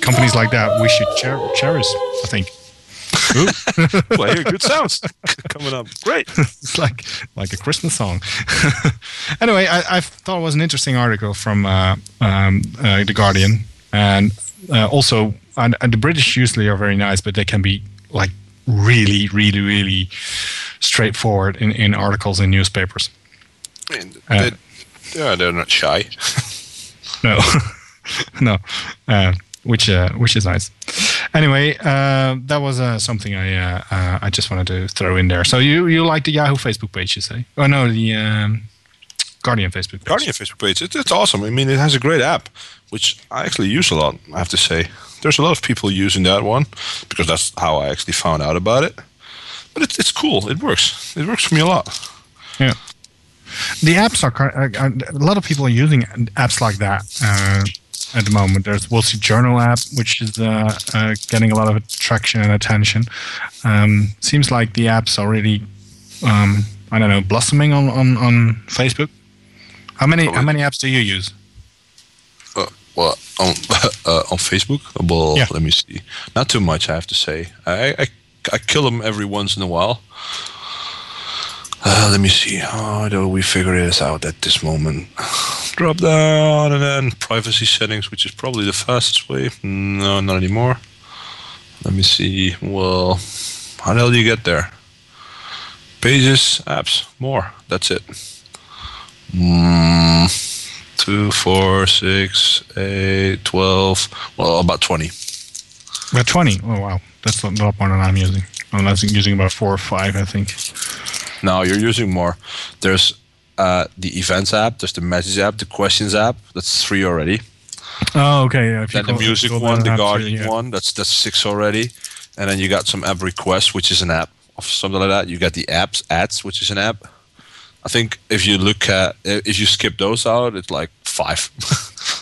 companies like that we should cher- cherish. I think. well, here, good sounds coming up. Great. it's like like a Christmas song. anyway, I, I thought it was an interesting article from uh, um, uh, the Guardian, and uh, also and, and the British usually are very nice, but they can be like really, really, really straightforward in, in articles in newspapers. I mean, Uh, they're not shy. No, no. Uh, which uh, which is nice. Anyway, uh, that was uh, something I uh, uh, I just wanted to throw in there. So you you like the Yahoo Facebook page, you say? Oh no, the um, Guardian Facebook page. Guardian Facebook page. It, it's awesome. I mean, it has a great app, which I actually use a lot. I have to say, there's a lot of people using that one because that's how I actually found out about it. But it's it's cool. It works. It works for me a lot. Yeah. The apps are uh, uh, a lot of people are using apps like that uh, at the moment. There's Wall Street Journal app, which is uh, uh, getting a lot of traction and attention. Um, seems like the apps are really, um, I don't know, blossoming on, on, on Facebook. How many how many apps do you use? Uh, well, on uh, on Facebook. Well, Yeah. let me see. Not too much, I have to say. I I, I kill them every once in a while. Uh, let me see. How do we figure this out at this moment? Drop down and then privacy settings, which is probably the fastest way. No, not anymore. Let me see. Well, how the hell do you get there? Pages, apps, more. That's it. Mm, two, four, six, eight, twelve. Well, about twenty. About 20. Oh, wow. That's a lot more than I'm using. I'm using about four or five, I think. No, you're using more. There's uh, the events app. There's the message app. The questions app. That's three already. Oh, okay. Yeah, if you Then the music one, the Guardian yeah. one. That's that's six already. And then you got some app requests, which is an app or something like that. You got the apps ads, which is an app. I think if you look at if you skip those out, it's like five.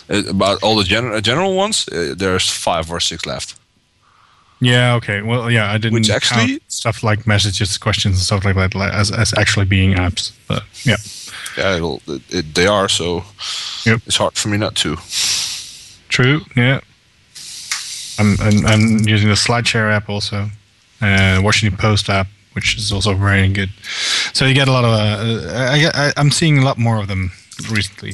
About all the general general ones, uh, there's five or six left. Yeah. Okay. Well, yeah. I didn't Which count actually- stuff like messages, questions, and stuff like that like, as as actually being apps. But yeah. Yeah, it'll, it, it, they are. So yep. it's hard for me not to. True. Yeah. I'm I'm, I'm using the SlideShare app also, and uh, Washington Post app, which is also very good. So you get a lot of. Uh, I, I I'm seeing a lot more of them recently,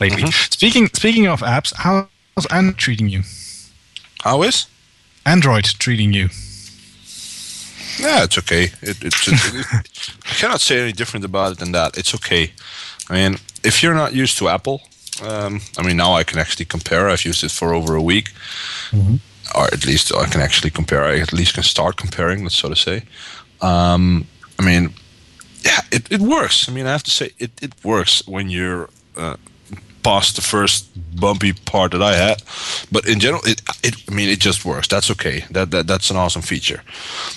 lately. Mm-hmm. Speaking speaking of apps, how's Android treating you? How is Android treating you? Yeah, it's okay. It, it's it, I cannot say any different about it than that. It's okay. I mean, if you're not used to Apple, um, I mean, now I can actually compare. I've used it for over a week, or at least I can actually compare. I at least can start comparing. Let's so to say. Um, I mean, yeah, it, it works. I mean, I have to say it, it works when you're uh, past the first bumpy part that I had. But in general, it, it I mean, it just works. That's okay. That, that that's an awesome feature.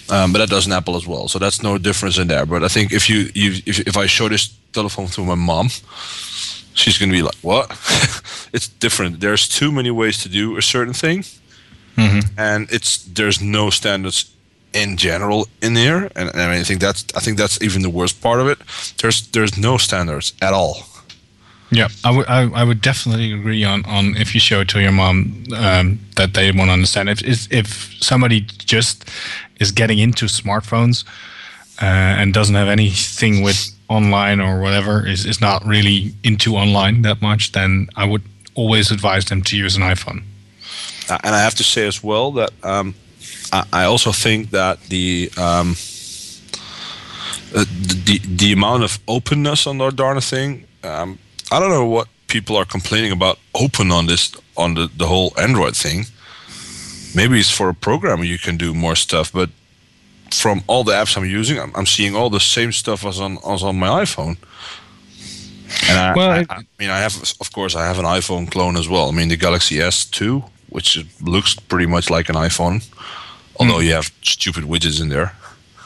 Um, but that does an Apple as well, so that's no difference in there. But I think if you, you if, if I show this telephone to my mom, she's gonna be like, "What?" it's different. There's too many ways to do a certain thing, and it's there's no standards in general in there. And, and I, mean, I think that's I think that's even the worst part of it. There's there's no standards at all. Yeah, I would I, I would definitely agree on, on if you show it to your mom um, that they won't understand. If if if somebody just is getting into smartphones uh, and doesn't have anything with online or whatever is is not really into online that much, then I would always advise them to use an iPhone. Uh, and I have to say as well that um, I, I also think that the, um, uh, the the the amount of openness on that darn thing, um, I don't know what people are complaining about open on this on the, the whole Android thing. Maybe it's for a programmer you can do more stuff, but from all the apps I'm using, I'm, I'm seeing all the same stuff as on as on my iPhone. And I, Well, I, I mean, I have, of course, I have an iPhone clone as well. I mean, the Galaxy S2, which looks pretty much like an iPhone, although you have stupid widgets in there.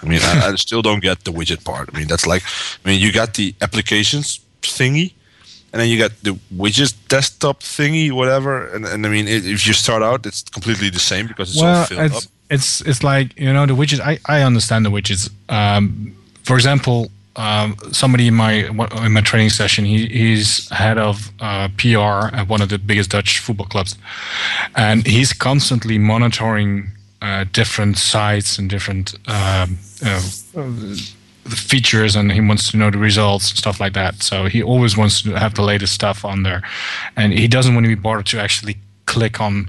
I mean, I, I still don't get the widget part. I mean, that's like, I mean, you got the applications thingy, and then you got the widgets desktop thingy, whatever. And, and I mean, it, if you start out, it's completely the same because it's all well, filled up. it's, it's it's like you know the widgets. I, I understand the widgets. Um, for example, um, somebody in my in my training session, he, he's head of uh, PR at one of the biggest Dutch football clubs, and he's constantly monitoring uh, different sites and different um, uh, features and he wants to know the results and stuff like that. So he always wants to have the latest stuff on there, and he doesn't want to be bothered to actually click on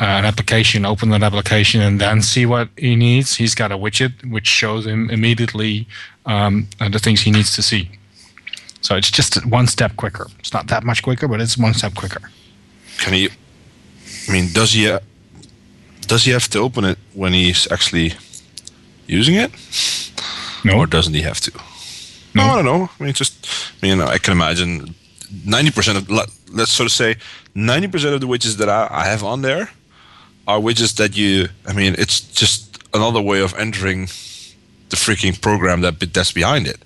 uh, an application, open that application, and then see what he needs. He's got a widget which shows him immediately um, uh, the things he needs to see. So it's just one step quicker. It's not that much quicker, but it's one step quicker. Can he? I mean, does he uh, does he have to open it when he's actually using it? No. Or doesn't he have to? No, oh, I don't know. I mean, just I mean, I can imagine ninety percent of let- let's sort of say ninety percent of the widgets that I, I have on there are widgets that you. I mean, it's just another way of entering the freaking program that that's behind it.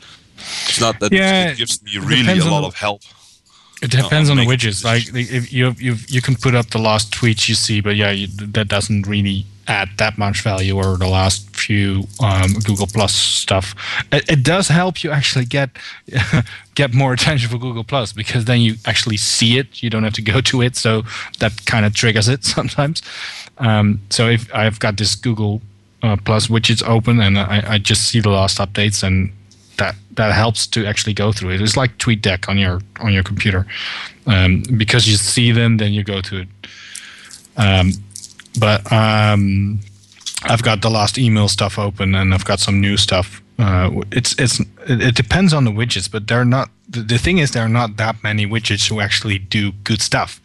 It's not that Yeah, it gives me it really a lot of help. It depends on the widgets. Like if you you you can put up the last tweets you see, but yeah, you, that doesn't really add that much value. Or the last few um, Google Plus stuff. It, it does help you actually get get more attention for Google Plus because then you actually see it. You don't have to go to it, so that kind of triggers it sometimes. Um, so if I've got this Google uh, Plus widgets open and I, I just see the last updates and that that helps to actually go through it. It's like TweetDeck on your on your computer um, because you see them, then you go to it. Um, but um, I've got the last email stuff open, and I've got some new stuff. Uh, it's it's it, depends on the widgets, but they're not. The, the thing is, there are not that many widgets who actually do good stuff.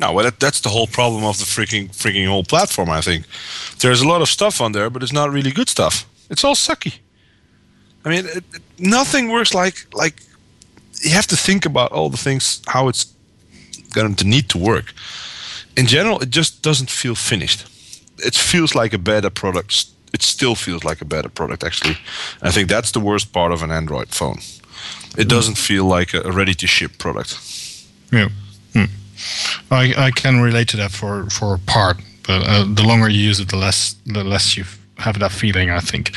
No, well, that, that's the whole problem of the freaking freaking whole platform. I think there's a lot of stuff on there, but it's not really good stuff. It's all sucky. I mean, it, it- nothing works like like you have to think about all the things how it's going to need to work. In general, it just doesn't feel finished. It feels like a better product. It still feels like a better product, actually. I think that's the worst part of an Android phone. It doesn't feel like a ready to ship product. Yeah. Hmm. I, I can relate to that for, for a part, but uh, the longer you use it, the less the less you have that feeling. I think.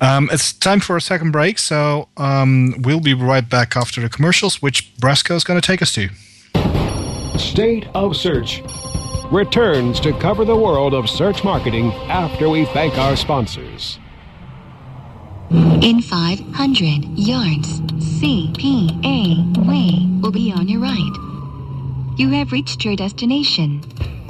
Um, it's time for a second break, so um, we'll be right back after the commercials, which Brasco is going to take us to. State of Search returns to cover the world of search marketing after we thank our sponsors. In 500 yards, CPA Way will be on your right. You have reached your destination.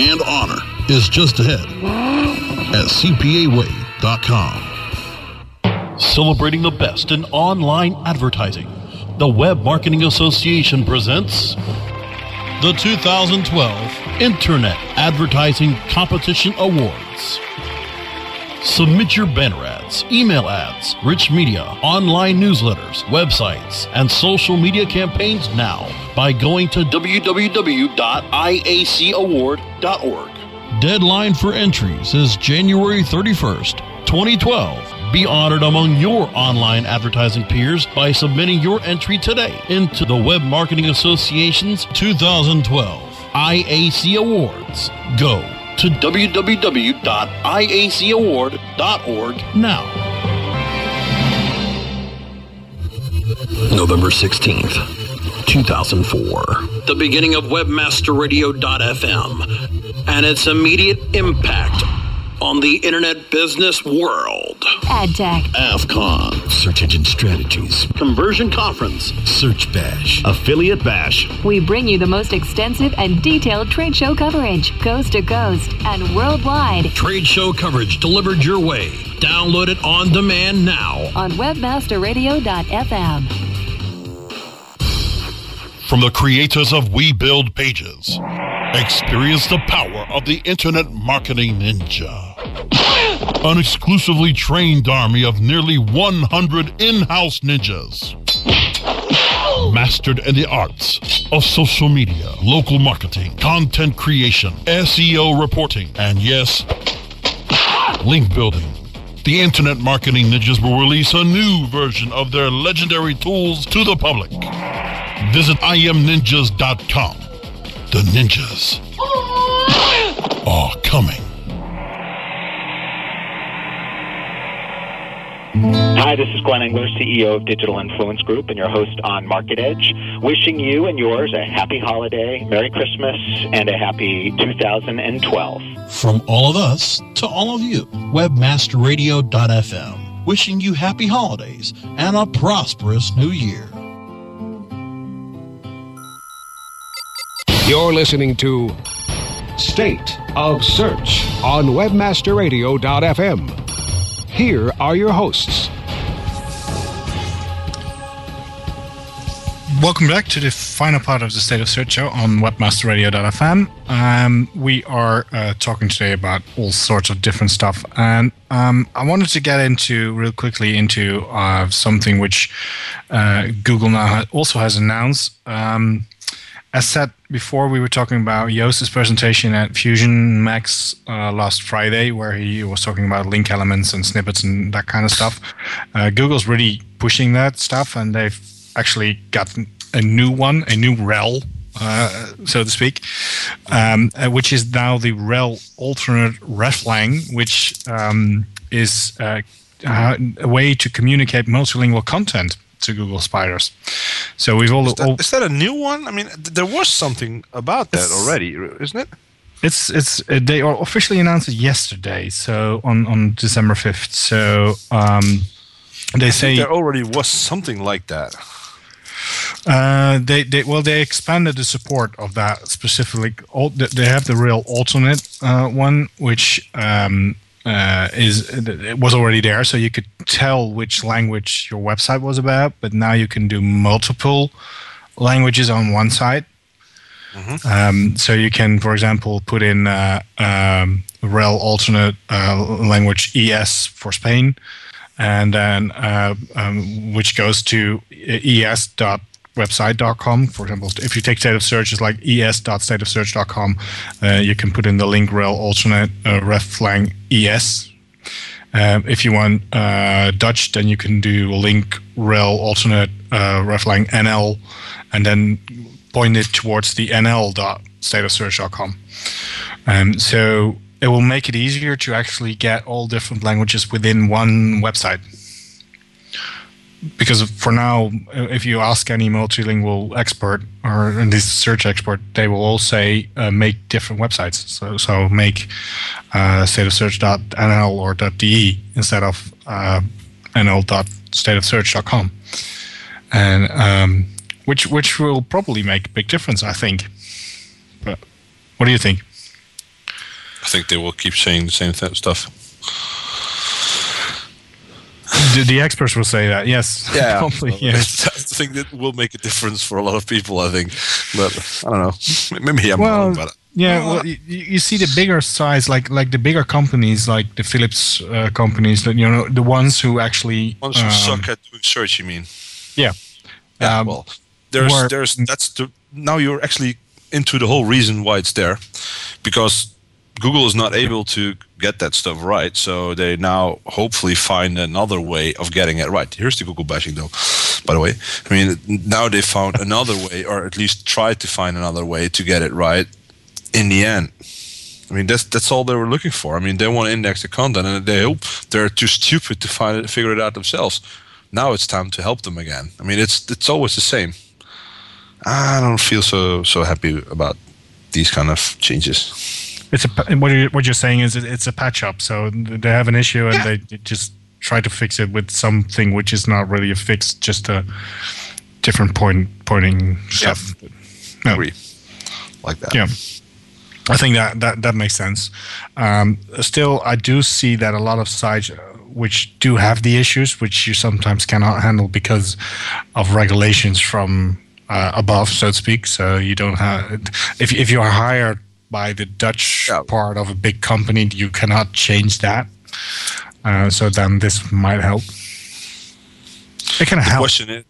and honor is just ahead at CPAWay.com. Celebrating the best in online advertising, the Web Marketing Association presents the 2012 Internet Advertising Competition Awards. Submit your banner ads, email ads, rich media, online newsletters, websites, and social media campaigns now by going to www.iacaward.org. Deadline for entries is January 31st, 2012. Be honored among your online advertising peers by submitting your entry today into the Web Marketing Association's 2012 IAC Awards. Go to www.iacaward.org now. November 16th, 2004. The beginning of WebmasterRadio.fm and its immediate impact on the internet business world. AdTech. AFCON. Search Engine Strategies. Conversion Conference. Search Bash. Affiliate Bash. We bring you the most extensive and detailed trade show coverage, coast to coast and worldwide Trade show coverage delivered your way. Download it on demand now. on webmasterradio.fm. From the creators of We Build Pages, experience the power of the Internet Marketing Ninja. An exclusively trained army of nearly 100 in house ninjas. Mastered in the arts of social media, local marketing, content creation, SEO reporting, and yes, link building. The Internet Marketing Ninjas will release a new version of their legendary tools to the public. Visit imninjas.com. The ninjas are coming. Hi, this is Glenn Engler, CEO of Digital Influence Group and your host on Market Edge. Wishing you and yours a happy holiday, Merry Christmas, and a happy 2012. From all of us to all of you, webmasterradio.fm, wishing you happy holidays and a prosperous new year. You're listening to State of Search on webmasterradio.fm. Here are your hosts. Welcome back to the final part of the State of Search show on webmasterradio.fm. Um, we are uh, talking today about all sorts of different stuff, and um, I wanted to get into real quickly into uh, something which uh, Google now also has announced. Um, as said before, we were talking about Joost's presentation at Fusion Max uh, last Friday, where he was talking about link elements and snippets and that kind of stuff. Uh, Google's really pushing that stuff, and they've actually got a new one, a new rel, uh, so to speak, um, uh, which is now the rel alternate reflang, which um, is uh, a way to communicate multilingual content to Google Spiders. So we've all, Is that, all is that a new one? I mean, th- there was something about that already, isn't it? It's it's uh, they are officially announced it yesterday, so on on December fifth. So um, they I think say there already was something like that. uh, they they well they expanded the support of that specifically. All, they have the rel alternate uh, one, which um, uh, is it was already there, so you could tell which language your website was about. But now you can do multiple languages on one site. Um, so you can, for example, put in uh, um, rel alternate uh, language ES for Spain, and then uh, um, which goes to es.website.com. For example, if you take state of search, it's like es.stateofsearch.com. Uh, you can put in the link rel alternate uh, reflang es. Um, if you want uh, Dutch, then you can do link rel alternate uh, reflang nl, and then point it towards the nl.stateofsearch.com. Um, so it will make it easier to actually get all different languages within one website. Because for now, if you ask any multilingual expert or at least search expert, they will all say uh, make different websites. So, so make uh, stateofsearch.nl or .de instead of uh, nl.stateofsearch.com, and um, which which will probably make a big difference, I think. But what do you think? I think they will keep saying the same th- stuff. The, the experts will say that, yes. Yeah, probably, well, yes. I think that will make a difference for a lot of people. I think, but I don't know. Maybe I'm wrong about it. Yeah, well, you, you see the bigger size, like like the bigger companies, like the Philips uh, companies, that you know, the ones who actually Ones who um, suck at doing search, you mean? Yeah. Yeah. Um, well, there's were- there's that's the now you're actually into the whole reason why it's there, because Google is not able to get that stuff right, so they now hopefully find another way of getting it right. Here's the Google bashing, though. By the way, I mean now they found another way, or at least tried to find another way to get it right. In the end, I mean that's that's all they were looking for. I mean they want to index the content, and they hope they're too stupid to find it, figure it out themselves. Now it's time to help them again. I mean it's it's always the same. I don't feel so so happy about these kind of changes. It's a what you're, what you're saying is it's a patch up. So they have an issue and they just try to fix it with something which is not really a fix, just a different point pointing stuff. No. Agree. Like that. Yeah. I think that that, that makes sense. Um, still, I do see that a lot of sites uh, which do have the issues, which you sometimes cannot handle because of regulations from uh, above, so to speak. So you don't have if if you are hired by the Dutch part of a big company, you cannot change that. Uh, so then this might help. It can the help. question is,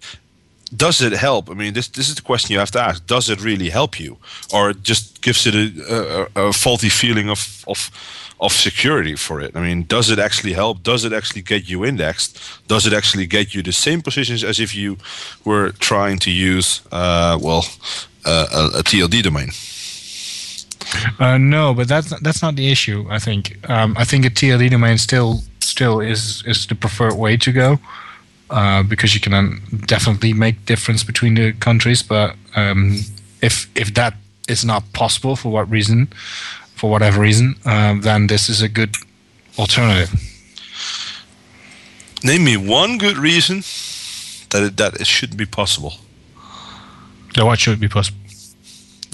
does it help? I mean, this this is the question you have to ask. Does it really help you, or it just gives it a, a, a faulty feeling of of of security for it? I mean, does it actually help? Does it actually get you indexed? Does it actually get you the same positions as if you were trying to use, uh, well, uh, a, a TLD domain? Uh, no, but that's that's not the issue. I think um, I think a TLD domain still still is is the preferred way to go uh, because you can um, definitely make difference between the countries. But um, if if that is not possible for what reason, for whatever reason, uh, then this is a good alternative. Name me one good reason that it, that it shouldn't be possible. So what should be possible?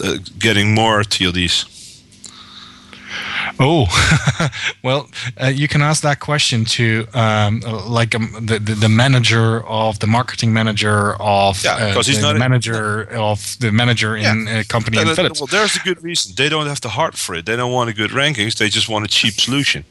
Uh, getting more TLDs. Oh, well, uh, you can ask that question to um, like um, the, the, the manager of the marketing manager of Yeah, 'cause he's the, not the a- manager of the manager in a company in And, uh, Philips. Well, there's a good reason. They don't have the heart for it. They don't want a good rankings. They just want a cheap solution.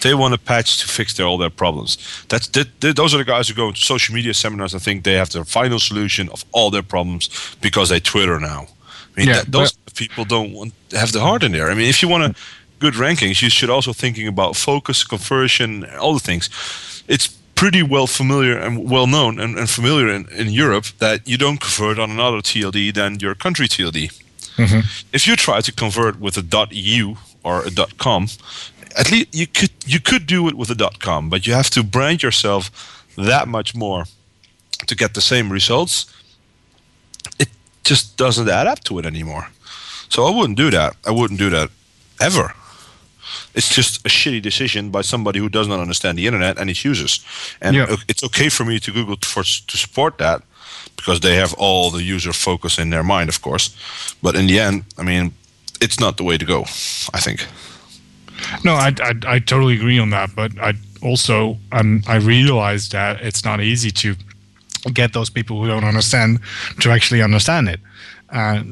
They want a patch to fix their, all their problems. That's that, that- those are the guys who go to social media seminars and think they have the final solution of all their problems because they Twitter now. I mean, Yeah, that, those people don't want have the heart in there. I mean, if you want a good rankings, you should also thinking about focus, conversion, all the things. It's pretty well familiar and well known and, and familiar in, in Europe that you don't convert on another TLD than your country TLD mm-hmm. if you try to convert with a .eu or a .com, at least you could you could do it with a .com, but you have to brand yourself that much more to get the same results. It just doesn't add up to it anymore. So I wouldn't do that. I wouldn't do that ever. It's just a shitty decision by somebody who does not understand the internet and its users. And Yeah. it's okay for me to Google for to support that because they have all the user focus in their mind, of course. But in the end, I mean, it's not the way to go. I think. No, I, I, I totally agree on that. But I also um, I realize that it's not easy to get those people who don't understand to actually understand it, uh,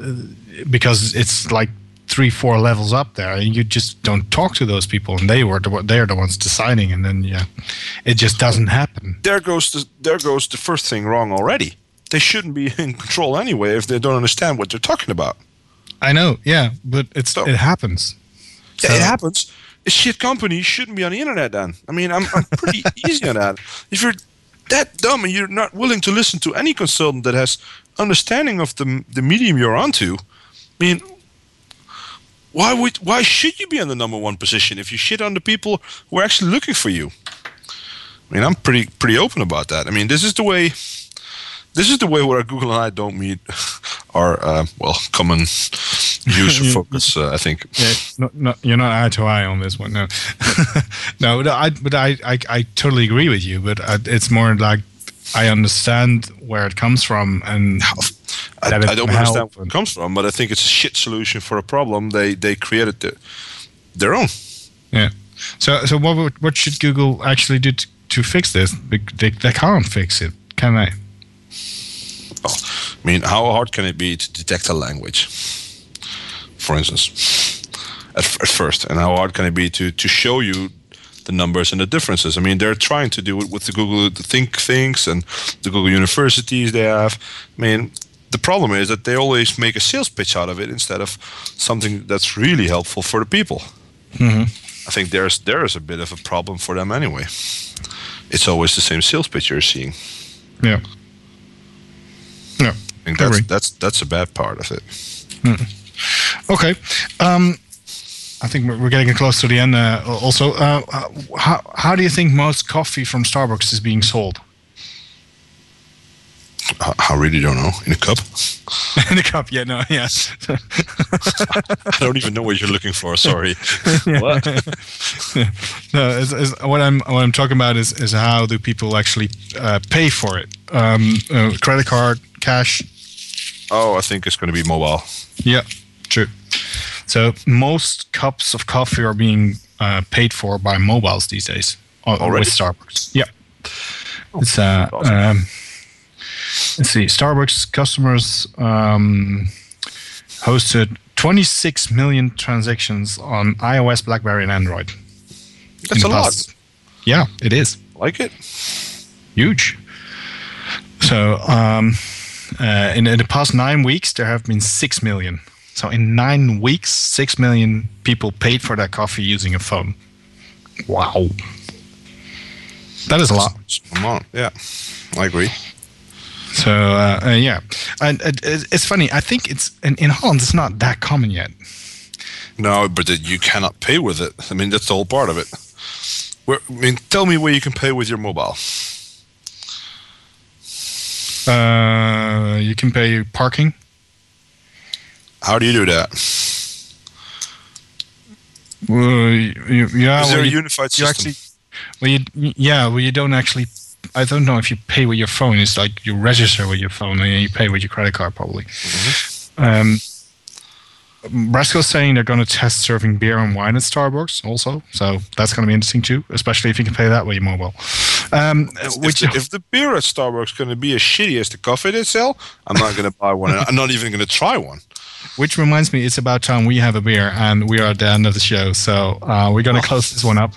because it's like three, four levels up there, and you just don't talk to those people, and they were the, they're the ones deciding, and then yeah, it just doesn't happen. There goes the there goes the first thing wrong already. They shouldn't be in control anyway if they don't understand what they're talking about. I know, yeah, but it's it happens. Yeah, it happens. A shit company shouldn't be on the internet then. I mean, I'm, I'm pretty easy on that. If you're that dumb and you're not willing to listen to any consultant that has understanding of the the medium you're onto, I mean, why would why should you be on the number one position if you shit on the people who are actually looking for you? I mean, I'm pretty pretty open about that. I mean, this is the way. This is the way where Google and I don't meet our uh, well common user focus. Uh, I think. Yeah, no, no, you're not eye to eye on this one. No, no, but I, but I, I, I totally agree with you. But I, it's more like I understand where it comes from, and I, I don't understand where it comes from, but I think it's a shit solution for a problem. They they created the, their own. Yeah. So, so what would, what should Google actually do to, to fix this? They, they can't fix it, can they? I mean, how hard can it be to detect a language, for instance, at, f- at first, and how hard can it be to to show you the numbers and the differences? I mean, they're trying to do it with the Google the Think things and the Google universities they have. I mean. The problem is that they always make a sales pitch out of it instead of something that's really helpful for the people. Mm-hmm. I think there's there is a bit of a problem for them anyway. It's always the same sales pitch you're seeing. Yeah. Yeah. I think that's that's that's a bad part of it. Mm. Okay. Um, I think we're we're getting close to the end. Uh, also, uh, uh, how how do you think most coffee from Starbucks is being sold? I, I really don't know. In a cup? In a cup? Yeah. No. Yeah. I don't even know what you're looking for. Sorry. what? no, it's, it's, what I'm what I'm talking about is is how do people actually uh, pay for it? Um, uh, credit card, cash. Oh, I think it's going to be mobile. Yeah, true. So most cups of coffee are being uh, paid for by mobiles these days uh, Already? with Starbucks. Yeah, it's uh, um, let's see. Starbucks customers um, hosted 26 million transactions on iOS, BlackBerry, and Android. That's a lot. Yeah, it is Like it? huge. So um, uh, in, in the past nine weeks, there have been six million. So in nine weeks, six million people paid for their coffee using a phone. Wow, that is a lot. Come on. Yeah, I agree. So uh, uh, yeah, and uh, it's funny. I think it's in, in Holland. It's not that common yet. No, but you cannot pay with it. I mean, that's the whole part of it. Where, I mean, tell me where you can pay with your mobile. Uh, you can pay parking. How do you do that? Well, you, yeah, Is there well, a unified you system? Actually, well, you, yeah, well, you don't actually. I don't know if you pay with your phone. It's like you register with your phone and you pay with your credit card, probably. Mm-hmm. Um, Brasco's saying they're going to test serving beer and wine at Starbucks also, so that's going to be interesting too, especially if you can pay that way mobile. Um, if, which the, if the beer at Starbucks is going to be as shitty as the coffee they sell, I'm not going to buy one. I'm not even going to try one. Which reminds me, it's about time we have a beer, and we are at the end of the show, so uh, we're going to close this one up.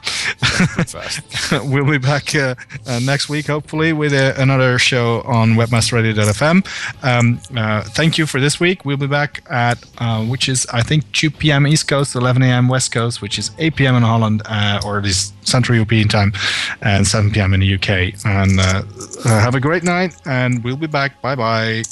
we'll be back uh, uh, next week, hopefully, with uh, another show on webmasterradio.fm. Um, uh, thank you for this week. We'll be back at, uh, which is, I think, 2 p.m. East Coast, 11 a.m. West Coast, which is 8 p.m. in Holland, uh, or at least Central European time, and 7 p.m. in the UK. And have a great night, and we'll be back. Bye bye.